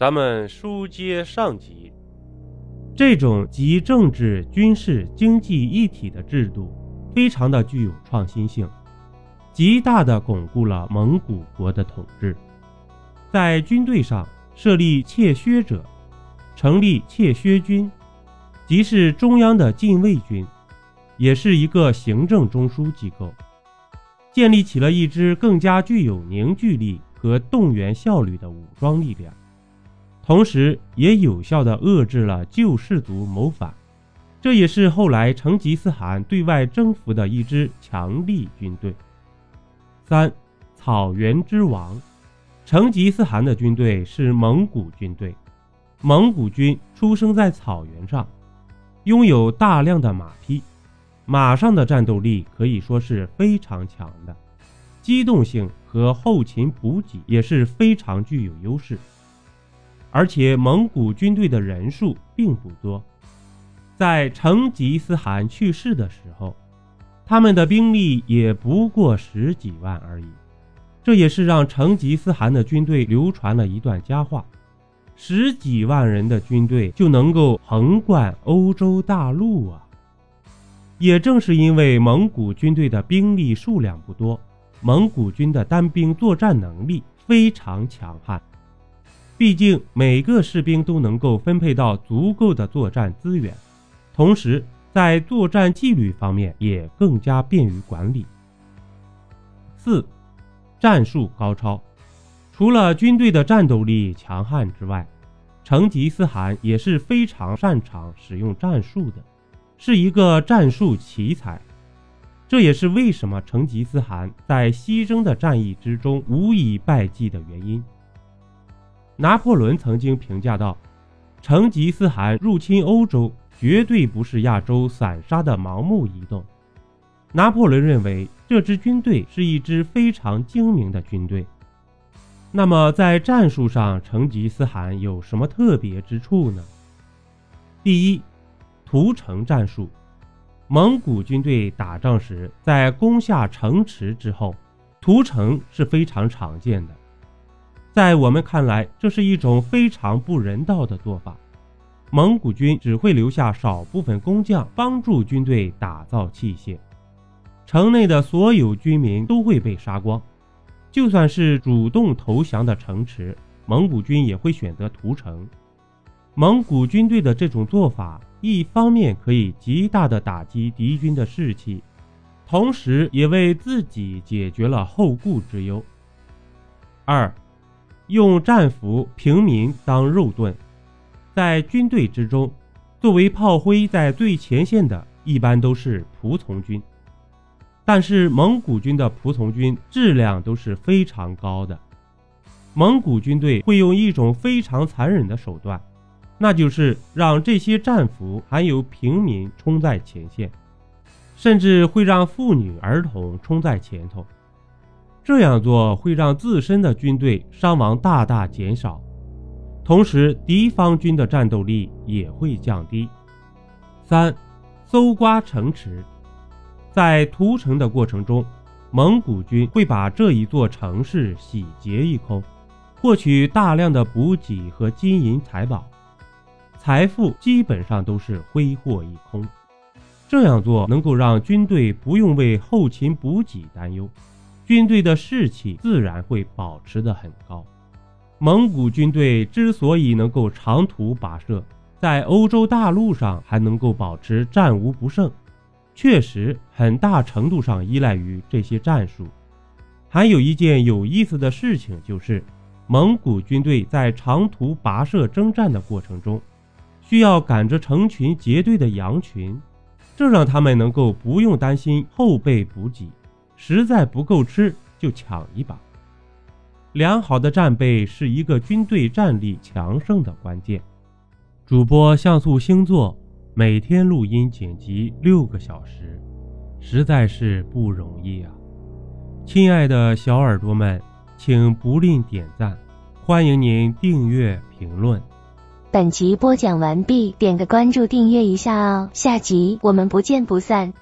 咱们书接上集，这种集政治、军事、经济一体的制度，非常的具有创新性，极大的巩固了蒙古国的统治。在军队上设立切薛者，成立切薛军，即是中央的禁卫军，也是一个行政中枢机构，建立起了一支更加具有凝聚力和动员效率的武装力量，同时也有效地遏制了旧氏族谋反。这也是后来成吉思汗对外征服的一支强力军队。三，草原之王。成吉思汗的军队是蒙古军队，蒙古军出生在草原上，拥有大量的马匹，马上的战斗力可以说是非常强的，机动性和后勤补给也是非常具有优势。而且蒙古军队的人数并不多，在成吉思汗去世的时候，他们的兵力也不过十几万而已。这也是让成吉思汗的军队流传了一段佳话：十几万人的军队就能够横贯欧洲大陆啊！也正是因为蒙古军队的兵力数量不多，蒙古军的单兵作战能力非常强悍。毕竟每个士兵都能够分配到足够的作战资源，同时在作战纪律方面也更加便于管理。四。战术高超，除了军队的战斗力强悍之外，成吉思汗也是非常擅长使用战术的，是一个战术奇才。这也是为什么成吉思汗在西征的战役之中无以败绩的原因。拿破仑曾经评价道：“成吉思汗入侵欧洲，绝对不是亚洲散沙的盲目移动。”拿破仑认为。这支军队是一支非常精明的军队。那么，在战术上，成吉思汗有什么特别之处呢？第一，屠城战术。蒙古军队打仗时，在攻下城池之后，屠城是非常常见的。在我们看来，这是一种非常不人道的做法。蒙古军只会留下少部分工匠帮助军队打造器械。城内的所有居民都会被杀光，就算是主动投降的城池，蒙古军也会选择屠城。蒙古军队的这种做法，一方面可以极大的打击敌军的士气，同时也为自己解决了后顾之忧。二，用战俘平民当肉盾，在军队之中，作为炮灰在最前线的，一般都是仆从军。但是蒙古军的仆从军质量都是非常高的。蒙古军队会用一种非常残忍的手段，那就是让这些战俘还有平民冲在前线，甚至会让妇女儿童冲在前头。这样做会让自身的军队伤亡大大减少，同时敌方军的战斗力也会降低。三，搜刮城池。在屠城的过程中，蒙古军会把这一座城市洗劫一空，获取大量的补给和金银财宝，财富基本上都是挥霍一空。这样做能够让军队不用为后勤补给担忧，军队的士气自然会保持得很高。蒙古军队之所以能够长途跋涉，在欧洲大陆上还能够保持战无不胜。确实，很大程度上依赖于这些战术。还有一件有意思的事情就是，蒙古军队在长途跋涉征战的过程中，需要赶着成群结队的羊群，这让他们能够不用担心后备补给，实在不够吃就抢一把。良好的战备是一个军队战力强盛的关键。主播像素星座。每天录音剪辑六个小时，实在是不容易啊！亲爱的小耳朵们，请不吝点赞，欢迎您订阅评论。本集播讲完毕，点个关注，订阅一下哦，下集我们不见不散。